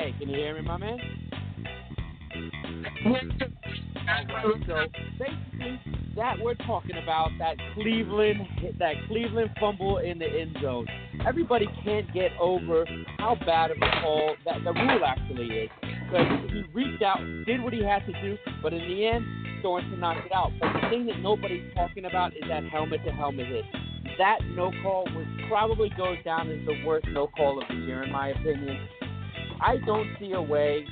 Hey, can you hear me, my man? So basically, that we're talking about that Cleveland that Cleveland fumble in the end zone. Everybody can't get over how bad of a call that the rule actually is. Because he reached out, did what he had to do, but in the end, Sorensen knocked it out. But the thing that nobody's talking about is that helmet to helmet hit. That no call was probably goes down as the worst no call of the year, in my opinion. I don't see a way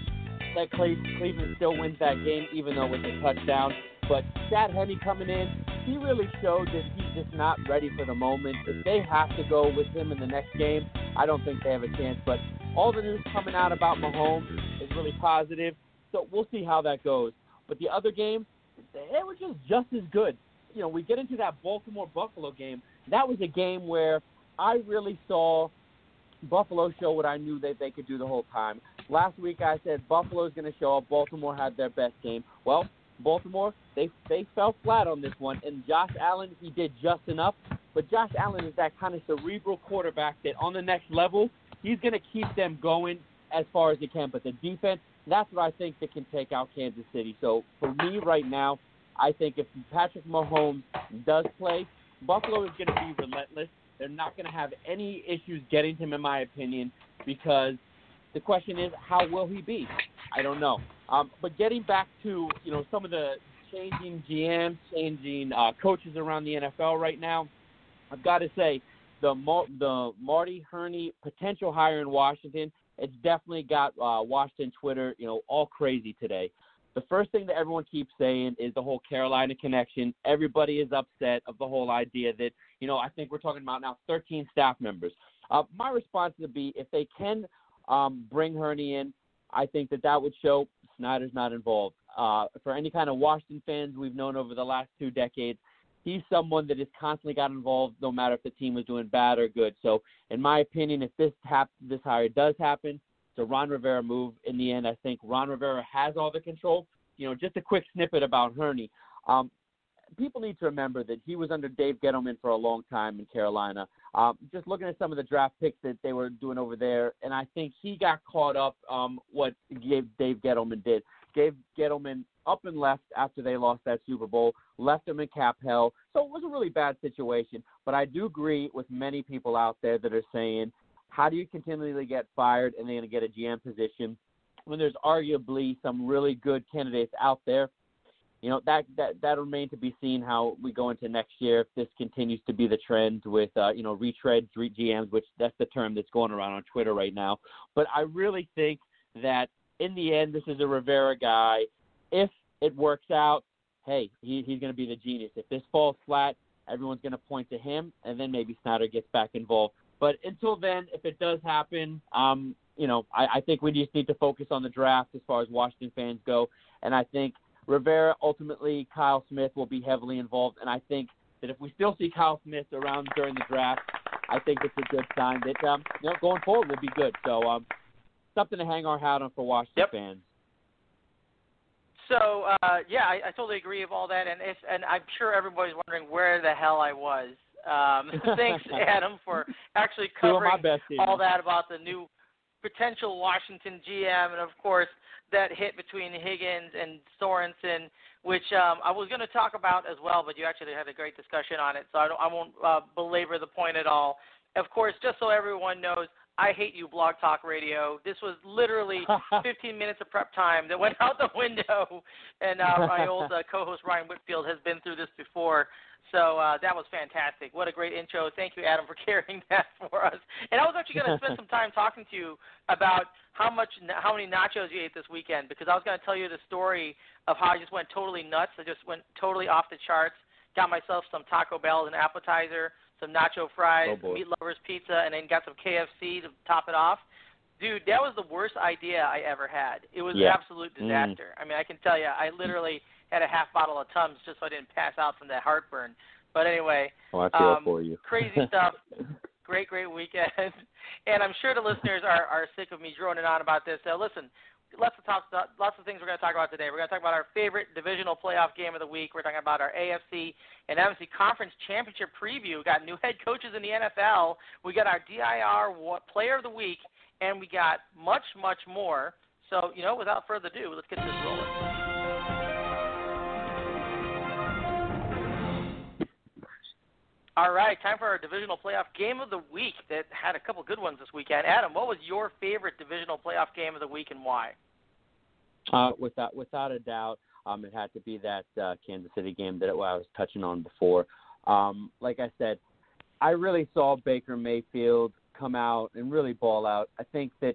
that Cleveland still wins that game, even though with a touchdown. But Chad Henne coming in, he really showed that he's just not ready for the moment. If they have to go with him in the next game, I don't think they have a chance. But all the news coming out about Mahomes is really positive, so we'll see how that goes. But the other game, it was just just as good. You know, we get into that Baltimore Buffalo game. That was a game where I really saw Buffalo show what I knew that they could do the whole time. Last week I said Buffalo's going to show up. Baltimore had their best game. Well, Baltimore they they fell flat on this one, and Josh Allen he did just enough. But Josh Allen is that kind of cerebral quarterback that on the next level he's going to keep them going as far as he can. But the defense, that's what I think that can take out Kansas City. So for me right now, I think if Patrick Mahomes does play, Buffalo is going to be relentless. They're not going to have any issues getting him, in my opinion, because the question is, how will he be? I don't know. Um, but getting back to you know some of the changing GMs, changing uh, coaches around the NFL right now, I've got to say the the Marty Hurney potential hire in Washington, it's definitely got uh, Washington Twitter you know all crazy today. The first thing that everyone keeps saying is the whole Carolina connection. Everybody is upset of the whole idea that you know I think we're talking about now 13 staff members. Uh, my response would be if they can um, bring Hurney in. I think that that would show Snyder's not involved. Uh, for any kind of Washington fans we've known over the last two decades, he's someone that has constantly got involved, no matter if the team was doing bad or good. So, in my opinion, if this hap- this hire does happen, it's a Ron Rivera move. In the end, I think Ron Rivera has all the control. You know, just a quick snippet about Hurney. Um, people need to remember that he was under Dave Gettleman for a long time in Carolina. Um, just looking at some of the draft picks that they were doing over there, and I think he got caught up um, what Dave, Dave Gettleman did. Dave Gettleman up and left after they lost that Super Bowl, left him in cap hell. So it was a really bad situation. But I do agree with many people out there that are saying, how do you continually get fired and then get a GM position when there's arguably some really good candidates out there? You know that that that remains to be seen how we go into next year if this continues to be the trend with uh, you know retreads, re- GMs, which that's the term that's going around on Twitter right now. But I really think that in the end, this is a Rivera guy. If it works out, hey, he, he's going to be the genius. If this falls flat, everyone's going to point to him, and then maybe Snyder gets back involved. But until then, if it does happen, um, you know, I, I think we just need to focus on the draft as far as Washington fans go, and I think Rivera, ultimately, Kyle Smith will be heavily involved. And I think that if we still see Kyle Smith around during the draft, I think it's a good sign that um, you know going forward will be good. So um, something to hang our hat on for Washington yep. fans. So uh, yeah, I, I totally agree with all that, and if, and I'm sure everybody's wondering where the hell I was. Um, thanks, Adam, for actually covering all that about the new potential Washington GM, and of course that hit between Higgins and Sorensen, which um, I was going to talk about as well, but you actually had a great discussion on it, so I, don't, I won't uh, belabor the point at all. Of course, just so everyone knows, I hate you, Blog Talk Radio. This was literally 15 minutes of prep time that went out the window, and uh, my old uh, co-host Ryan Whitfield has been through this before. So uh, that was fantastic. What a great intro. Thank you, Adam, for carrying that for us. And I was actually going to spend some time talking to you about how much, how many nachos you ate this weekend, because I was going to tell you the story of how I just went totally nuts. I just went totally off the charts. Got myself some Taco Bell as an appetizer, some nacho fries, oh meat lovers pizza, and then got some KFC to top it off. Dude, that was the worst idea I ever had. It was yeah. an absolute mm. disaster. Mm. I mean, I can tell you, I literally had a half bottle of Tums just so I didn't pass out from that heartburn. But anyway, oh, I feel um, for you. crazy stuff. Great, great weekend, and I'm sure the listeners are are sick of me droning on about this. So listen, lots of talk, lots of things we're going to talk about today. We're going to talk about our favorite divisional playoff game of the week. We're talking about our AFC and NFC conference championship preview. We got new head coaches in the NFL. We got our DIR Player of the Week, and we got much, much more. So, you know, without further ado, let's get this rolling. All right, time for our divisional playoff game of the week that had a couple good ones this weekend. Adam, what was your favorite divisional playoff game of the week and why? Uh, without without a doubt, um, it had to be that uh, Kansas City game that I was touching on before. Um, like I said, I really saw Baker Mayfield come out and really ball out. I think that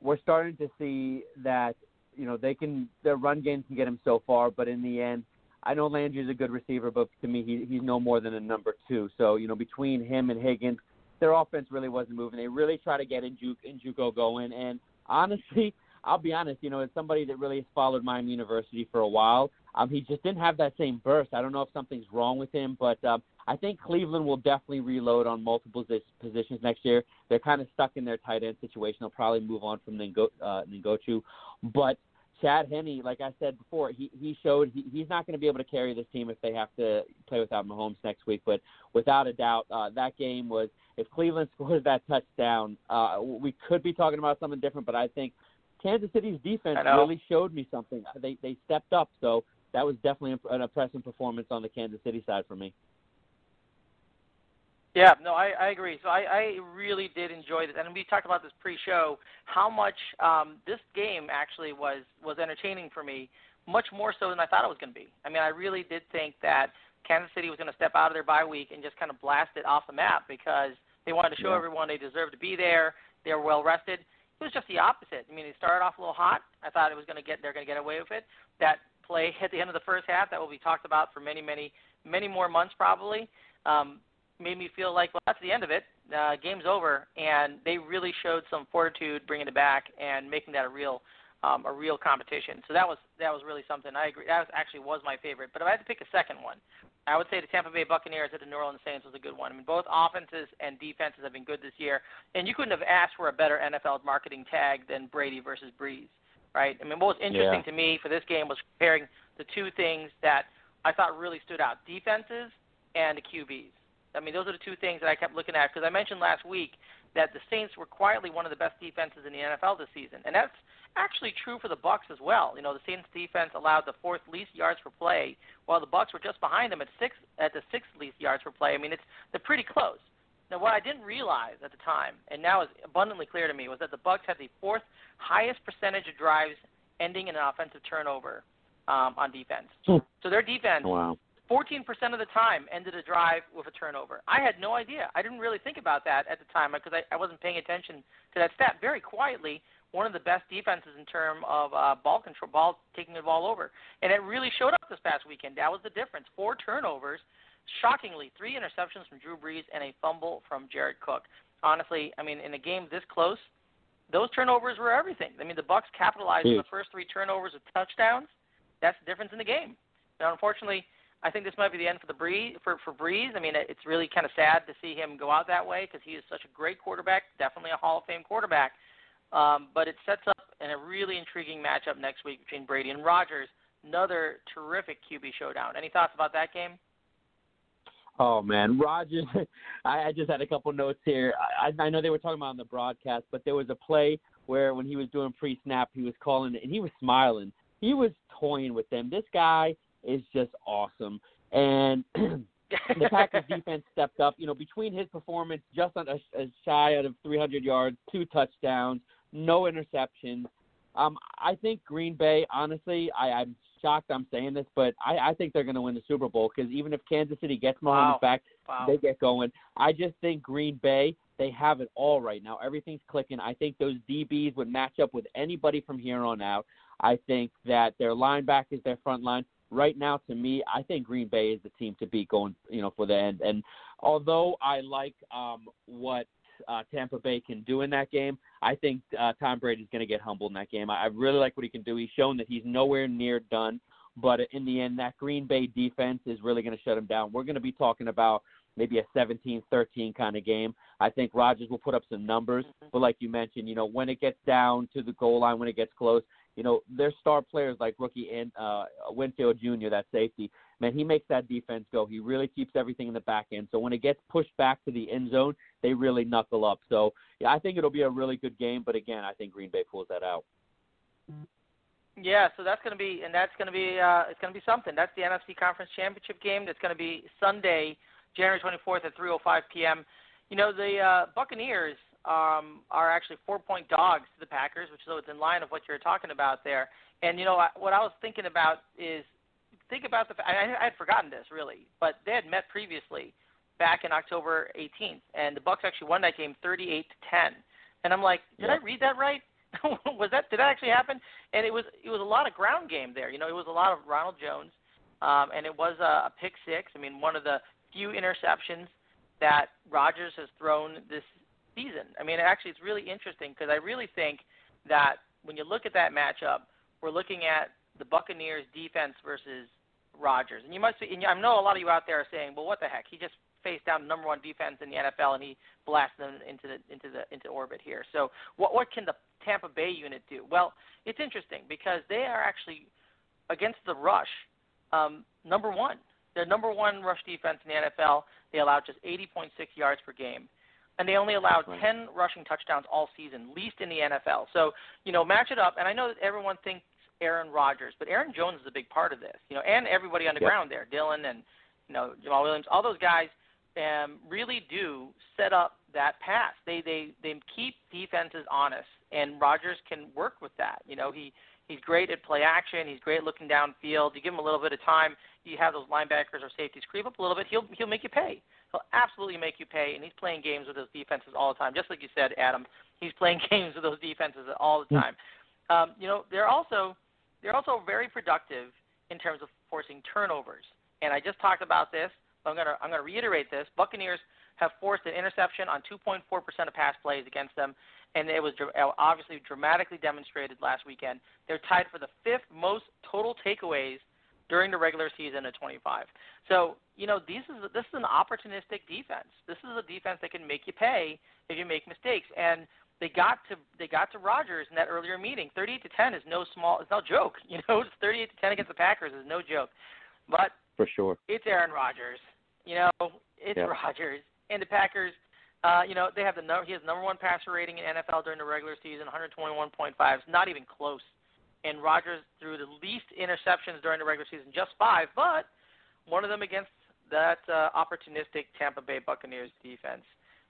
we're starting to see that you know they can their run game can get them so far, but in the end, I know Landry's a good receiver, but to me he he's no more than a number two. So you know between him and Higgins, their offense really wasn't moving. They really try to get Njoku, Njoku going, and honestly, I'll be honest, you know, as somebody that really has followed Miami University for a while, um, he just didn't have that same burst. I don't know if something's wrong with him, but um, I think Cleveland will definitely reload on multiple positions next year. They're kind of stuck in their tight end situation. They'll probably move on from Ngo, uh, Ngochu, but Chad Henne, like I said before, he he showed he, he's not going to be able to carry this team if they have to play without Mahomes next week. But without a doubt, uh, that game was if Cleveland scores that touchdown, uh, we could be talking about something different. But I think Kansas City's defense really showed me something. They they stepped up, so that was definitely an impressive performance on the Kansas City side for me. Yeah, no, I, I agree. So I, I really did enjoy this, and we talked about this pre-show. How much um, this game actually was was entertaining for me, much more so than I thought it was going to be. I mean, I really did think that Kansas City was going to step out of their bye week and just kind of blast it off the map because they wanted to show yeah. everyone they deserved to be there. They were well rested. It was just the opposite. I mean, they started off a little hot. I thought it was going to get they're going to get away with it. That play at the end of the first half that will be talked about for many, many, many more months probably. Um, made me feel like well, that's the end of it. Uh, game's over, and they really showed some fortitude bringing it back and making that a real, um, a real competition. So that was that was really something. I agree. That was actually was my favorite. But if I had to pick a second one, I would say the Tampa Bay Buccaneers at the New Orleans Saints was a good one. I mean, both offenses and defenses have been good this year, and you couldn't have asked for a better NFL marketing tag than Brady versus Brees, right? I mean, what was interesting yeah. to me for this game was comparing the two things that I thought really stood out: defenses and the QBs. I mean, those are the two things that I kept looking at because I mentioned last week that the Saints were quietly one of the best defenses in the NFL this season, and that's actually true for the Bucks as well. You know, the Saints defense allowed the fourth least yards per play, while the Bucks were just behind them at six at the sixth least yards per play. I mean, it's they're pretty close. Now, what I didn't realize at the time, and now is abundantly clear to me, was that the Bucks had the fourth highest percentage of drives ending in an offensive turnover um, on defense. Hmm. So their defense wow. 14% of the time ended a drive with a turnover. I had no idea. I didn't really think about that at the time because I, I wasn't paying attention to that stat. Very quietly, one of the best defenses in terms of uh, ball control, ball taking the ball over, and it really showed up this past weekend. That was the difference. Four turnovers, shockingly, three interceptions from Drew Brees and a fumble from Jared Cook. Honestly, I mean, in a game this close, those turnovers were everything. I mean, the Bucks capitalized on the first three turnovers with touchdowns. That's the difference in the game. Now, unfortunately I think this might be the end for the Brees for for Brees. I mean, it's really kind of sad to see him go out that way because he is such a great quarterback, definitely a Hall of Fame quarterback. Um, but it sets up in a really intriguing matchup next week between Brady and Rodgers. Another terrific QB showdown. Any thoughts about that game? Oh man, Rodgers. I, I just had a couple notes here. I, I know they were talking about on the broadcast, but there was a play where when he was doing pre-snap, he was calling it, and he was smiling. He was toying with them. This guy is just awesome. And the Packers defense stepped up. You know, between his performance, just on a, a shy out of 300 yards, two touchdowns, no interceptions. Um, I think Green Bay. Honestly, I, I'm shocked I'm saying this, but I, I think they're going to win the Super Bowl because even if Kansas City gets Mahomes wow. back, wow. they get going. I just think Green Bay they have it all right now. Everything's clicking. I think those DBs would match up with anybody from here on out. I think that their linebackers, their front line, right now, to me, I think Green Bay is the team to beat going, you know, for the end. And although I like um, what uh, Tampa Bay can do in that game, I think uh, Tom Brady's going to get humbled in that game. I, I really like what he can do. He's shown that he's nowhere near done. But in the end, that Green Bay defense is really going to shut him down. We're going to be talking about maybe a 17-13 kind of game. I think Rodgers will put up some numbers, but like you mentioned, you know, when it gets down to the goal line, when it gets close, you know, their star players like rookie and uh, Winfield Jr., that safety, man, he makes that defense go. He really keeps everything in the back end. So when it gets pushed back to the end zone, they really knuckle up. So yeah, I think it'll be a really good game. But again, I think Green Bay pulls that out. Yeah, so that's going to be, and that's going to be, uh, it's going to be something. That's the NFC Conference Championship game. That's going to be Sunday, January 24th at 3:05 p.m. You know, the uh, Buccaneers um, are actually four-point dogs to the Packers, which is in line of what you're talking about there. And you know, I, what I was thinking about is think about the. I, I had forgotten this really, but they had met previously back in October 18th, and the Bucks actually won that game 38 to 10. And I'm like, did yep. I read that right? was that did that actually happen? And it was it was a lot of ground game there. You know, it was a lot of Ronald Jones, um, and it was a, a pick six. I mean, one of the few interceptions that Rodgers has thrown this season. I mean, actually, it's really interesting because I really think that when you look at that matchup, we're looking at the Buccaneers defense versus Rodgers. And you must be, and I know a lot of you out there are saying, well, what the heck? He just faced down the number one defense in the NFL and he blasted them into the into the into orbit here. So what what can the Tampa Bay unit do? Well, it's interesting because they are actually against the rush um, number one. They're number one rush defense in the NFL. They allow just 80.6 yards per game and they only allowed right. 10 rushing touchdowns all season, least in the NFL. So, you know, match it up. And I know that everyone thinks Aaron Rodgers, but Aaron Jones is a big part of this, you know, and everybody on the yep. ground there, Dillon and, you know, Jamaal Williams, all those guys um, really do set up that pass. They, they, they keep defenses honest, and Rodgers can work with that. You know, he, he's great at play action. He's great looking downfield. You give him a little bit of time, you have those linebackers or safeties creep up a little bit, he'll, he'll make you pay. He'll absolutely make you pay, and he's playing games with those defenses all the time. Just like you said, Adam, he's playing games with those defenses all the time. Um, you know, they're also they're also very productive in terms of forcing turnovers. And I just talked about this. But I'm gonna I'm gonna reiterate this. Buccaneers have forced an interception on 2.4% of pass plays against them, and it was obviously dramatically demonstrated last weekend. They're tied for the fifth most total takeaways during the regular season at 25. So you know this is this is an opportunistic defense. This is a defense that can make you pay if you make mistakes. And they got to they got to Rodgers in that earlier meeting. 38 to 10 is no small it's no joke. You know, it's 38 to 10 against the Packers is no joke. But for sure, it's Aaron Rodgers. You know, it's yep. Rodgers and the Packers. Uh, you know, they have the number. He has number one passer rating in NFL during the regular season, 121.5. It's not even close and Rodgers threw the least interceptions during the regular season, just five, but one of them against that uh, opportunistic Tampa Bay Buccaneers defense.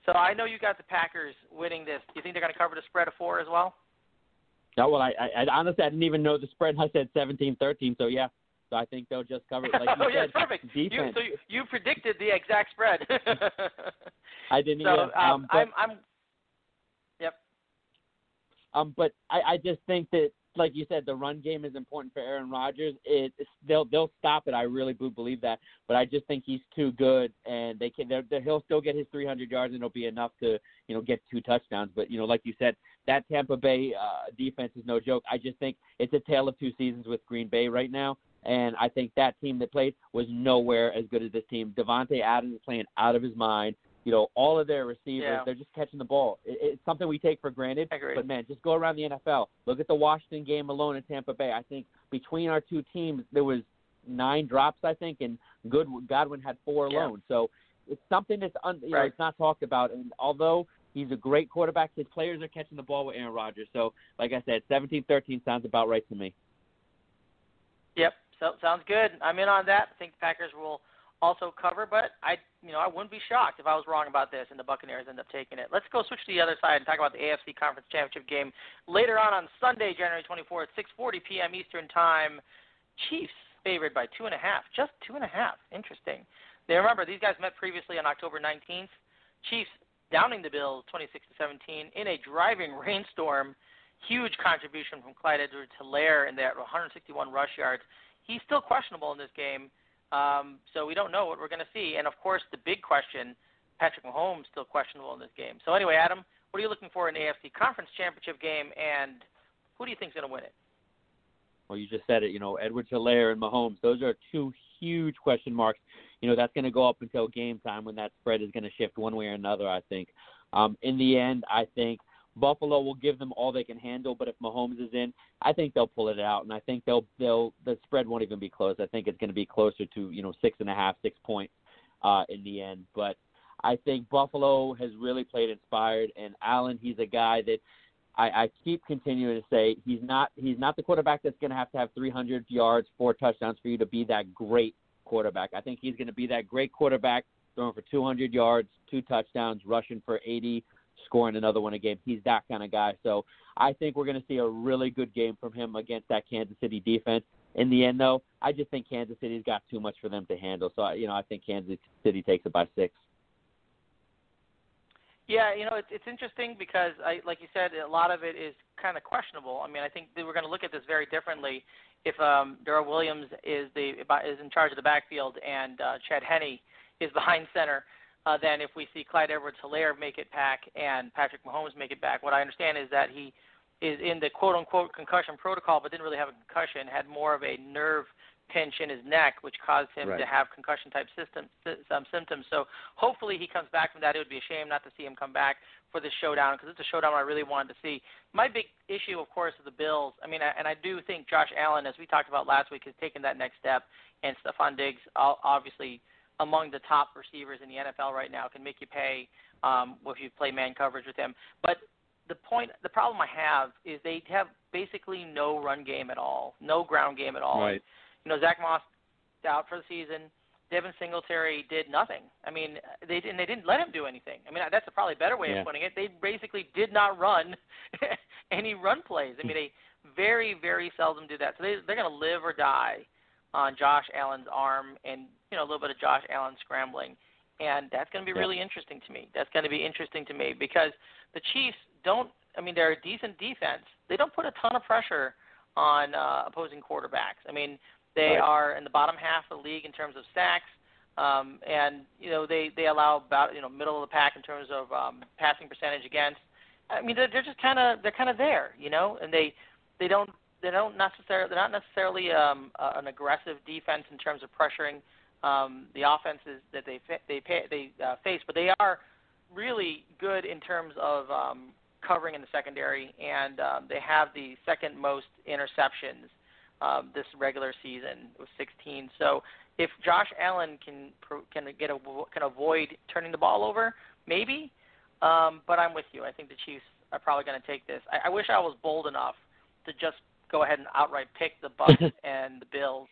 So I know you got the Packers winning this. Do you think they're going to cover the spread of four as well? No, well, I, I, I honestly I didn't even know the spread. I said 17-13, so yeah. So I think they'll just cover it. Like you oh, yeah, said, perfect. Defense. You, so you, you predicted the exact spread. I didn't. So even, um, but, I'm, I'm. Yep. Um, but I, I just think that like you said, the run game is important for Aaron Rodgers. It they'll they'll stop it. I really do believe that, but I just think he's too good, and they can. They're, they're, he'll still get his 300 yards, and it'll be enough to you know get two touchdowns. But you know, like you said, that Tampa Bay uh, defense is no joke. I just think it's a tale of two seasons with Green Bay right now. And I think that team that played was nowhere as good as this team. Davante Adams is playing out of his mind you know, all of their receivers, yeah. they're just catching the ball. It, it's something we take for granted. But man, just go around the NFL. Look at the Washington game alone in Tampa Bay. I think between our two teams, there was nine drops. I think, and Good Godwin had four alone. Yeah. So it's something that's un, you right. know it's not talked about. And although he's a great quarterback, his players are catching the ball with Aaron Rodgers. So like I said, 17-13 sounds about right to me. Yep, so, sounds good. I'm in on that. I think the Packers will also cover, but I you know I wouldn't be shocked if I was wrong about this and the Buccaneers end up taking it. Let's go switch to the other side and talk about the AFC Conference Championship game later on on Sunday, January 24th, 6:40 p.m. Eastern Time. Chiefs favored by two and a half, just two and a half. Interesting. They remember these guys met previously on October 19th. Chiefs downing the Bills 26 to 17 in a driving rainstorm. Huge contribution from Clyde Edwards-Helaire in that 161 rush yards. He's still questionable in this game. Um, so we don't know what we're going to see. And of course, the big question: Patrick Mahomes still questionable in this game. So anyway, Adam, what are you looking for in the AFC Conference Championship game, and who do you think is going to win it? Well, you just said it. You know, Edwards-Helaire and Mahomes. Those are two huge question marks. You know, that's going to go up until game time when that spread is going to shift one way or another. I think. Um, in the end, I think Buffalo will give them all they can handle, but if Mahomes is in, I think they'll pull it out, and I think they'll they'll the spread won't even be close. I think it's going to be closer to you know six and a half, six points uh, in the end. But I think Buffalo has really played inspired, and Allen, he's a guy that I, I keep continuing to say he's not he's not the quarterback that's going to have to have 300 yards, four touchdowns for you to be that great quarterback. I think he's going to be that great quarterback throwing for 200 yards, two touchdowns, rushing for 80, scoring another one a game. He's that kind of guy. So I think we're going to see a really good game from him against that Kansas City defense. In the end, though, I just think Kansas City's got too much for them to handle. So you know, I think Kansas City takes it by six. Yeah, you know, it's it's interesting because I like you said, a lot of it is kind of questionable. I mean, I think that we're going to look at this very differently if um, Darrel Williams is the is in charge of the backfield and uh, Chad Henne is behind center uh, than if we see Clyde Edwards-Helaire make it back and Patrick Mahomes make it back. What I understand is that he is in the quote unquote concussion protocol, but didn't really have a concussion, had more of a nerve pinch in his neck, which caused him right. to have concussion type system, some symptoms. So hopefully he comes back from that. It would be a shame not to see him come back for this showdown because it's a showdown I really wanted to see. My big issue, of course, is the Bills. I mean, and I do think Josh Allen, as we talked about last week, has taken that next step, and Stefon Diggs, obviously among the top receivers in the NFL right now, can make you pay um, if you play man coverage with him. But the point, the problem I have is they have basically no run game at all, no ground game at all. Right. You know, Zach Moss out for the season. Devin Singletary did nothing. I mean, they didn't. they didn't let him do anything. I mean, that's a probably better way yeah. of putting it. They basically did not run any run plays. I mean, they very very seldom do that. So they they're going to live or die on Josh Allen's arm and you know a little bit of Josh Allen scrambling, and that's going to be yeah. really interesting to me. That's going to be interesting to me because the Chiefs don't. I mean, they're a decent defense. They don't put a ton of pressure on uh, opposing quarterbacks. I mean, they right. are in the bottom half of the league in terms of sacks, um, and you know they they allow about you know middle of the pack in terms of um, passing percentage against. I mean they're, they're just kind of they're kind of there, you know, and they they don't they don't necessarily they're not necessarily um, uh, an aggressive defense in terms of pressuring um, the offenses that they they pay, they uh, face, but they are really good in terms of um, covering in the secondary, and um, they have the second most interceptions um, this regular season with 16. So if Josh Allen can can get a can avoid turning the ball over, maybe. Um, but I'm with you. I think the Chiefs are probably going to take this. I, I wish I was bold enough to just go ahead and outright pick the Bucks and the Bills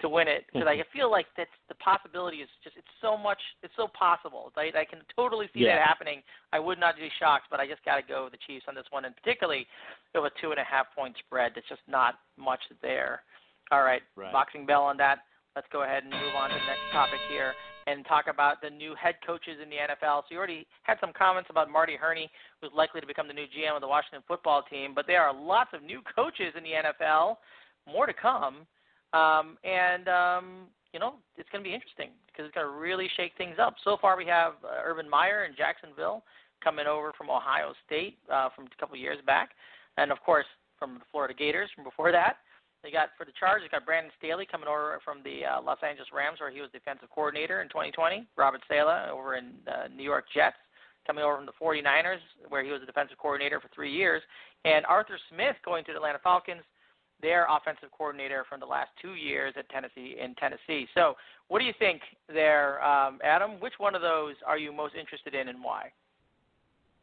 to win it because I feel like that's the possibility is just it's so much it's so possible. Right? I can totally see yeah. that happening. I would not be shocked, but I just got to go with the Chiefs on this one, and particularly with a two and a half point spread. That's just not much there. All right, right. boxing bell on that. Let's go ahead and move on to the next topic here and talk about the new head coaches in the NFL. So you already had some comments about Marty Hurney, who's likely to become the new GM of the Washington football team, but there are lots of new coaches in the NFL. More to come. Um, and, um, you know, it's going to be interesting because it's going to really shake things up. So far, we have uh, Urban Meyer in Jacksonville coming over from Ohio State uh, from a couple years back. And, of course, from the Florida Gators from before that. They got for the Chargers, you got Brandon Staley coming over from the uh, Los Angeles Rams, where he was defensive coordinator in 2020. Robert Saleh over in uh, New York Jets, coming over from the 49ers, where he was a defensive coordinator for three years. And Arthur Smith going to the Atlanta Falcons, their offensive coordinator from the last two years at Tennessee in Tennessee. So, what do you think there, um, Adam? Which one of those are you most interested in, and why?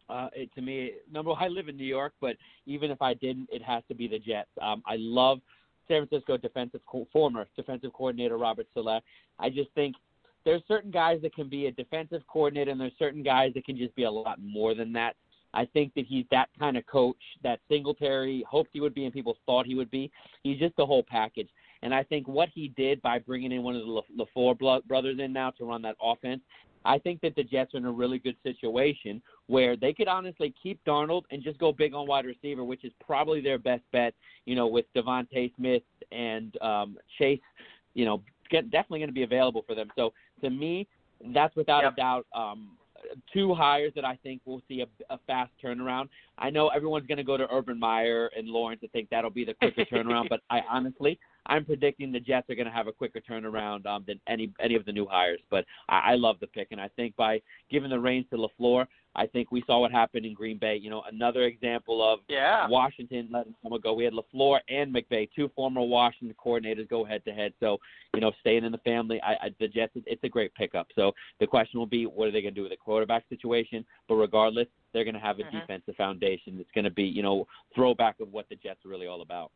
Uh, it, to me, number one, I live in New York, but even if I didn't, it has to be the Jets. Um, I love San Francisco defensive former defensive coordinator Robert Saleh. I just think there's certain guys that can be a defensive coordinator, and there's certain guys that can just be a lot more than that. I think that he's that kind of coach that Singletary hoped he would be and people thought he would be. He's just the whole package. And I think what he did by bringing in one of the LaFleur brothers in now to run that offense, I think that the Jets are in a really good situation where they could honestly keep Darnold and just go big on wide receiver, which is probably their best bet, you know, with DeVonta Smith and um, Chase, you know, get, definitely going to be available for them. So to me, that's without yep. a doubt um, two hires that I think will see a, a fast turnaround. I know everyone's going to go to Urban Meyer and Lawrence and think that'll be the quicker turnaround, but I honestly, I'm predicting the Jets are going to have a quicker turnaround um, than any any of the new hires. But I, I love the pick, and I think by giving the reins to LaFleur, I think we saw what happened in Green Bay. You know, another example of yeah. Washington letting someone go. We had LaFleur and McVay, two former Washington coordinators, go head to head. So, you know, staying in the family, I, I the Jets, it's a great pickup. So the question will be, what are they going to do with the quarterback situation? But regardless, they're going to have a mm-hmm. defensive foundation. It's going to be, you know, throwback of what the Jets are really all about.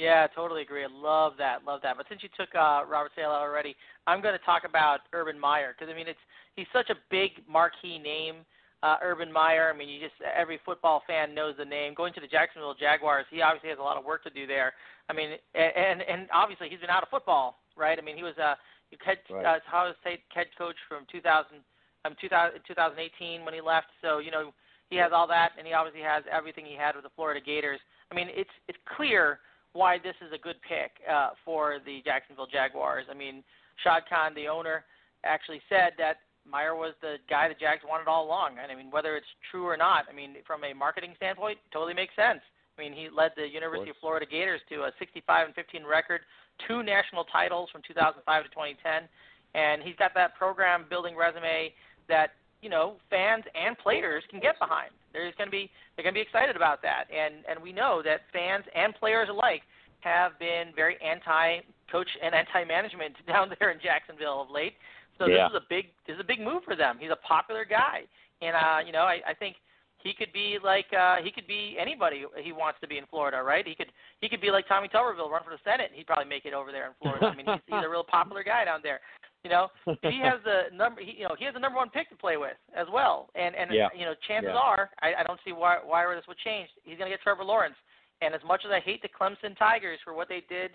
Yeah, totally agree. I love that, love that. But since you took uh, Robert Saleh already, I'm going to talk about Urban Meyer because I mean it's he's such a big marquee name. Uh, Urban Meyer. I mean, you just every football fan knows the name. Going to the Jacksonville Jaguars, he obviously has a lot of work to do there. I mean, and and obviously he's been out of football, right? I mean, he was a head right. uh, Ohio State head coach from 2000 um 2000, 2018 when he left. So you know he has all that, and he obviously has everything he had with the Florida Gators. I mean, it's it's clear why this is a good pick uh, for the Jacksonville Jaguars. I mean, Shad Khan, the owner, actually said that Meyer was the guy the Jags wanted all along. And I mean, whether it's true or not, I mean, from a marketing standpoint, totally makes sense. I mean, he led the University of, of Florida Gators to a 65 and 15 record, two national titles from 2005 to 2010, and he's got that program building resume that you know fans and players can get behind. There's going to be they're going to be excited about that, and and we know that fans and players alike have been very anti coach and anti management down there in Jacksonville of late. So yeah. this is a big this is a big move for them. He's a popular guy, and uh, you know I, I think he could be like uh, he could be anybody he wants to be in Florida, right? He could he could be like Tommy Tuberville, run for the Senate. He'd probably make it over there in Florida. I mean, he's, he's a real popular guy down there. You know, he has the number. He, you know, he has the number one pick to play with as well. And and yeah. you know, chances yeah. are, I, I don't see why why this would change. He's going to get Trevor Lawrence. And as much as I hate the Clemson Tigers for what they did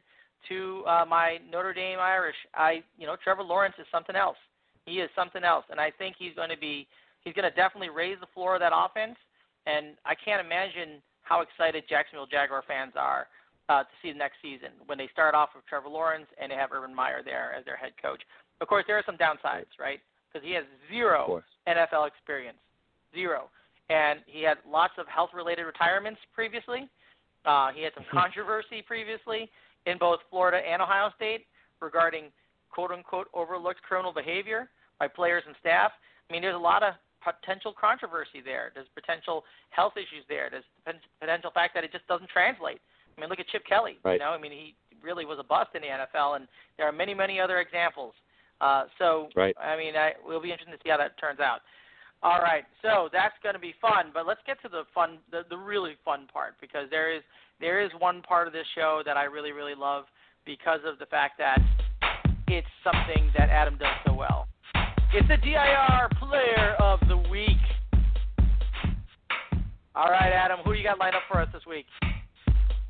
to uh, my Notre Dame Irish, I you know Trevor Lawrence is something else. He is something else, and I think he's going to be he's going to definitely raise the floor of that offense. And I can't imagine how excited Jacksonville Jaguar fans are uh, to see the next season when they start off with Trevor Lawrence and they have Urban Meyer there as their head coach. Of course, there are some downsides, right? Because he has zero NFL experience, zero, and he had lots of health-related retirements previously. Uh, he had some controversy previously in both Florida and Ohio State regarding "quote-unquote" overlooked criminal behavior by players and staff. I mean, there's a lot of potential controversy there. There's potential health issues there. There's potential fact that it just doesn't translate. I mean, look at Chip Kelly. Right. You know, I mean, he really was a bust in the NFL, and there are many, many other examples. Uh, so, right. I mean, I, we'll be interested to see how that turns out. All right, so that's going to be fun, but let's get to the fun, the, the really fun part, because there is there is one part of this show that I really, really love because of the fact that it's something that Adam does so well. It's the DIR Player of the Week. All right, Adam, who you got lined up for us this week?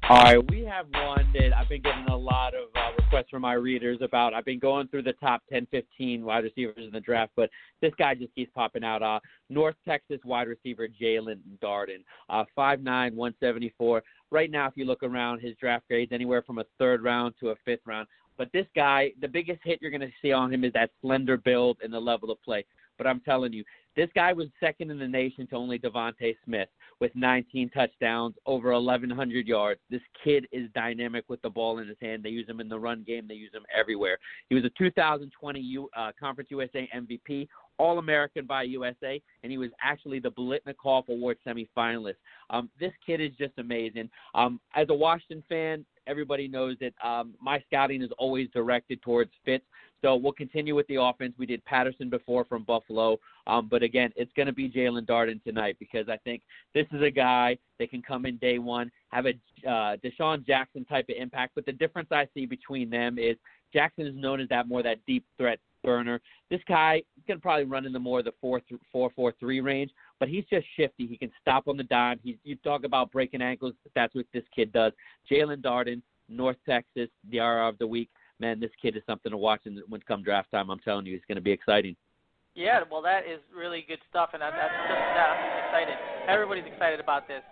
All right, we have one that I've been getting a lot of uh, requests from my readers about. I've been going through the top 10, 15 wide receivers in the draft, but this guy just keeps popping out. Uh, North Texas wide receiver Jaelon Darden, uh, 5'9", 174. Right now, if you look around, his draft grades anywhere from a third round to a fifth round. But this guy, the biggest hit you're going to see on him is that slender build and the level of play. But I'm telling you, this guy was second in the nation to only DeVonta Smith with 19 touchdowns, over 1,100 yards. This kid is dynamic with the ball in his hand. They use him in the run game. They use him everywhere. He was a 2020 U, uh, Conference USA MVP, All American by USA, and he was actually the Biletnikoff Award semifinalist. Um, this kid is just amazing. Um, as a Washington fan, everybody knows that um, my scouting is always directed towards fits. So we'll continue with the offense. We did Patterson before from Buffalo, um, but again, it's going to be Jaelon Darden tonight because I think this is a guy that can come in day one, have a uh, DeSean Jackson type of impact. But the difference I see between them is Jackson is known as that more that deep threat burner. This guy to probably run in the more the four four four three range, but he's just shifty. He can stop on the dime. He, you talk about breaking ankles. That's what this kid does. Jaelon Darden, North Texas, the RR of the week man, this kid is something to watch. And when come draft time, I'm telling you, it's going to be exciting. Yeah, well, that is really good stuff, and I that's just that. I'm excited. Everybody's excited about this.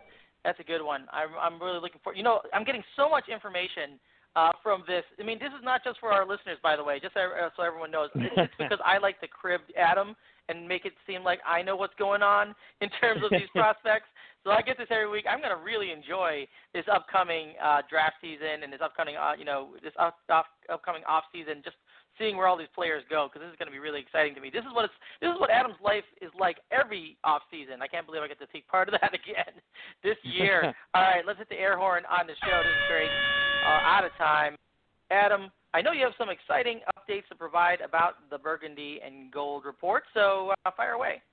That's a good one. I'm I'm really looking for. You know, I'm getting so much information uh, from this. I mean, this is not just for our listeners, by the way, just so, so everyone knows. It's because I like to crib Adam and make it seem like I know what's going on in terms of these prospects. So I get this every week. I'm going to really enjoy this upcoming uh, draft season and this upcoming, uh, you know, this up, up, upcoming off season. Just seeing where all these players go because this is going to be really exciting to me. This is what it's this is what Adam's life is like every off season. I can't believe I get to take part of that again this year. all right, let's hit the air horn on the show. This is great. Uh, out of time, Adam. I know you have some exciting updates to provide about the Burgundy and Gold report, so uh, fire away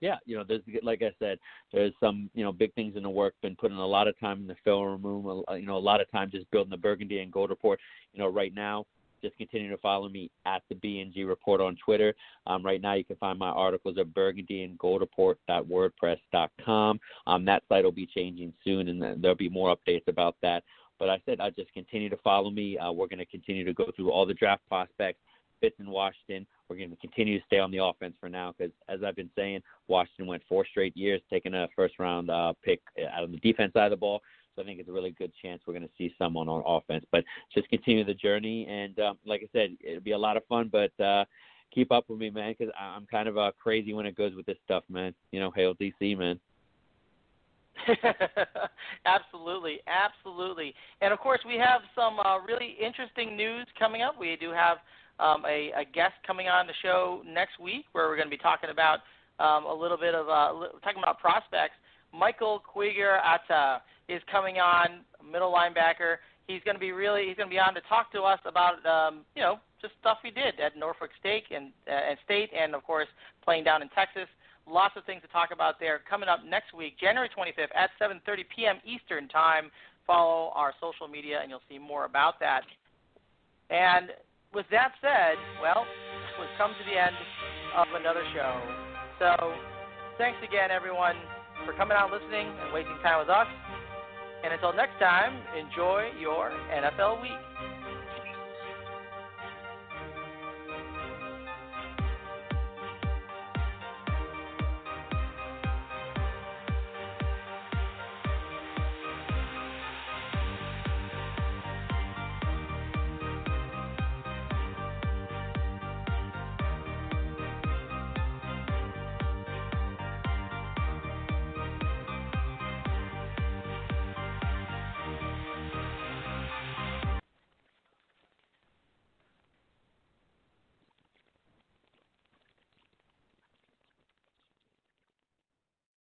yeah, you know, there's like I said, there's some you know big things in the work. Been putting a lot of time in the film room. You know, a lot of time just building the Burgundy and Gold report. You know, right now, just continue to follow me at the BNG Report on Twitter. Um, right now, you can find my articles at Burgundy and Gold Report.wordpress.com. Um, that site will be changing soon, and there'll be more updates about that. But I said I just continue to follow me. Uh, we're going to continue to go through all the draft prospects fits in Washington. We're going to continue to stay on the offense for now because, as I've been saying, Washington went four straight years taking a first round uh, pick out of the defense side of the ball. So I think it's a really good chance we're going to see someone on offense. But just continue the journey, and um, like I said, it'll be a lot of fun. But uh, keep up with me, man, because I'm kind of uh, crazy when it goes with this stuff, man. You know, hail DC, man. absolutely, absolutely. And of course, we have some uh, really interesting news coming up. We do have um, a, a guest coming on the show next week where we're going to be talking about um, a little bit of uh, talking about prospects. Michael Quigger Atta is coming on, middle linebacker. He's going to be really he's going to be on to talk to us about um, you know just stuff he did at Norfolk State and uh, and State, and of course playing down in Texas. Lots of things to talk about there. Coming up next week, January 25th at 7:30 p.m. Eastern Time. Follow our social media, and you'll see more about that. And with that said, well, we've come to the end of another show. So, thanks again, everyone, for coming out listening and wasting time with us. And until next time, enjoy your NFL week.